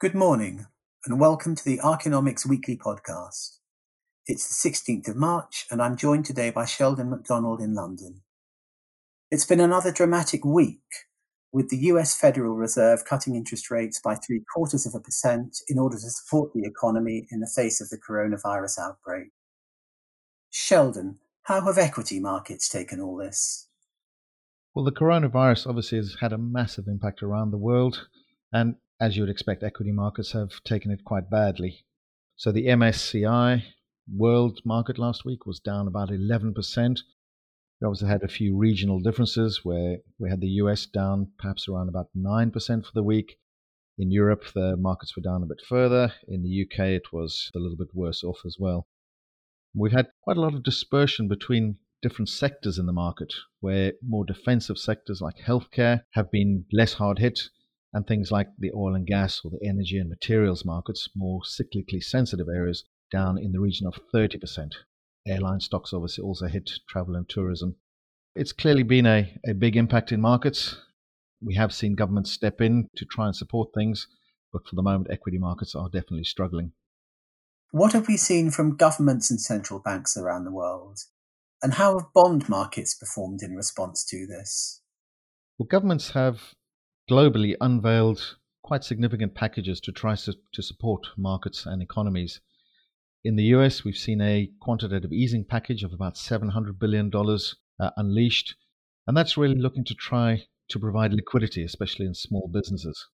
Good morning, and welcome to the Archinomics Weekly Podcast. It's the 16th of March, and I'm joined today by Sheldon MacDonald in London. It's been another dramatic week, with the US Federal Reserve cutting interest rates by three quarters of a percent in order to support the economy in the face of the coronavirus outbreak. Sheldon, how have equity markets taken all this? Well, the coronavirus obviously has had a massive impact around the world, and as you would expect, equity markets have taken it quite badly. So the MSCI world market last week was down about 11%. We obviously had a few regional differences where we had the US down perhaps around about 9% for the week. In Europe, the markets were down a bit further. In the UK, it was a little bit worse off as well. We've had quite a lot of dispersion between different sectors in the market, where more defensive sectors like healthcare have been less hard hit, and things like the oil and gas or the energy and materials markets, more cyclically sensitive areas, down in the region of 30%. Airline stocks obviously also hit travel and tourism. It's clearly been a, a big impact in markets. We have seen governments step in to try and support things, but for the moment, equity markets are definitely struggling. What have we seen from governments and central banks around the world? And how have bond markets performed in response to this? Well, governments have globally unveiled quite significant packages to try to support markets and economies. In the US, we've seen a quantitative easing package of about $700 billion uh, unleashed, and that's really looking to try to provide liquidity, especially in small businesses.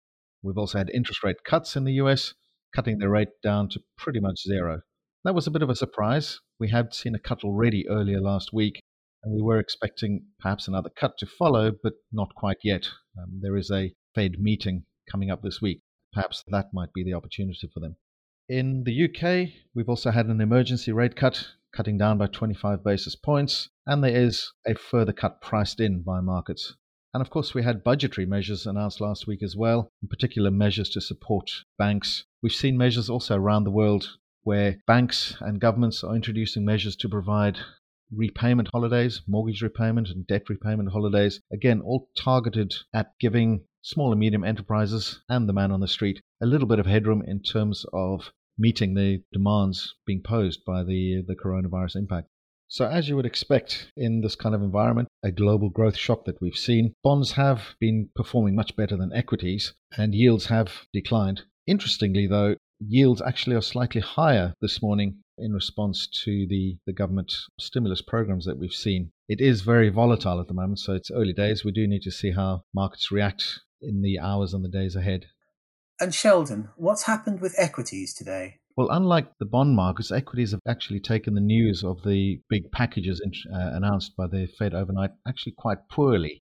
We've also had interest rate cuts in the US, cutting the rate down to pretty much zero. That was a bit of a surprise. We had seen a cut already earlier last week, and we were expecting perhaps another cut to follow, but not quite yet. Um, there is a Fed meeting coming up this week. Perhaps that might be the opportunity for them. In the UK, we've also had an emergency rate cut, cutting down by 25 basis points, and there is a further cut priced in by markets. And of course, we had budgetary measures announced last week as well, in particular measures to support banks. We've seen measures also around the world where banks and governments are introducing measures to provide repayment holidays, mortgage repayment, and debt repayment holidays. Again, all targeted at giving small and medium enterprises and the man on the street a little bit of headroom in terms of meeting the demands being posed by the, the coronavirus impact. So, as you would expect in this kind of environment, a global growth shock that we've seen, bonds have been performing much better than equities and yields have declined. Interestingly, though, yields actually are slightly higher this morning in response to the, the government stimulus programs that we've seen. It is very volatile at the moment, so it's early days. We do need to see how markets react in the hours and the days ahead. And Sheldon, what's happened with equities today? Well, unlike the bond markets, equities have actually taken the news of the big packages uh, announced by the Fed overnight actually quite poorly.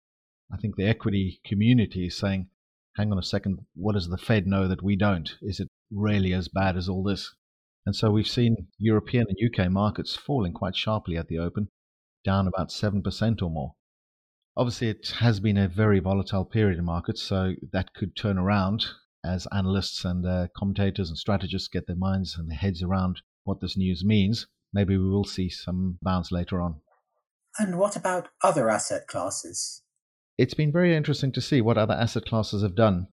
I think the equity community is saying, hang on a second, what does the Fed know that we don't? Is it really as bad as all this? And so we've seen European and UK markets falling quite sharply at the open, down about 7% or more. Obviously, it has been a very volatile period in markets, so that could turn around as analysts and uh, commentators and strategists get their minds and their heads around what this news means. Maybe we will see some bounce later on. And what about other asset classes? It's been very interesting to see what other asset classes have done.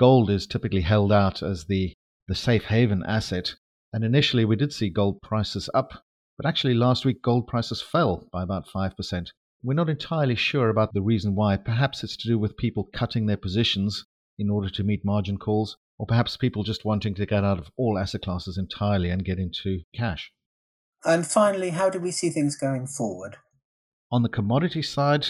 Gold is typically held out as the, the safe haven asset and initially, we did see gold prices up, but actually last week gold prices fell by about 5%. We're not entirely sure about the reason why. Perhaps it's to do with people cutting their positions in order to meet margin calls, or perhaps people just wanting to get out of all asset classes entirely and get into cash. And finally, how do we see things going forward? On the commodity side,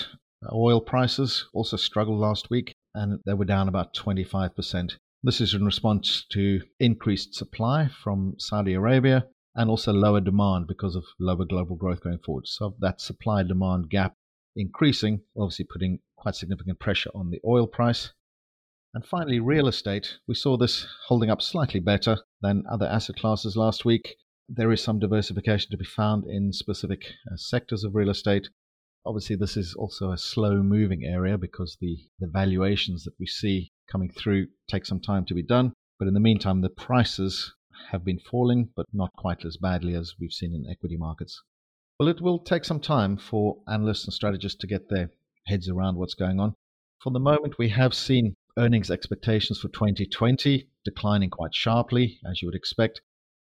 oil prices also struggled last week and they were down about 25%. This is in response to increased supply from Saudi Arabia and also lower demand because of lower global growth going forward. So that supply demand gap increasing, obviously putting quite significant pressure on the oil price. And finally, real estate. We saw this holding up slightly better than other asset classes last week. There is some diversification to be found in specific uh, sectors of real estate. Obviously, this is also a slow moving area because the, the valuations that we see coming through take some time to be done. But in the meantime, the prices have been falling, but not quite as badly as we've seen in equity markets. Well, it will take some time for analysts and strategists to get their heads around what's going on. For the moment, we have seen earnings expectations for 2020 declining quite sharply, as you would expect.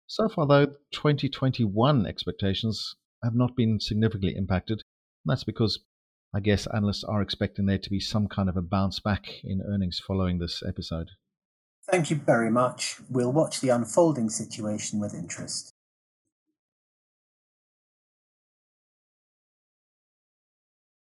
So far, though, 2021 expectations have not been significantly impacted. That's because I guess analysts are expecting there to be some kind of a bounce back in earnings following this episode. Thank you very much. We'll watch the unfolding situation with interest.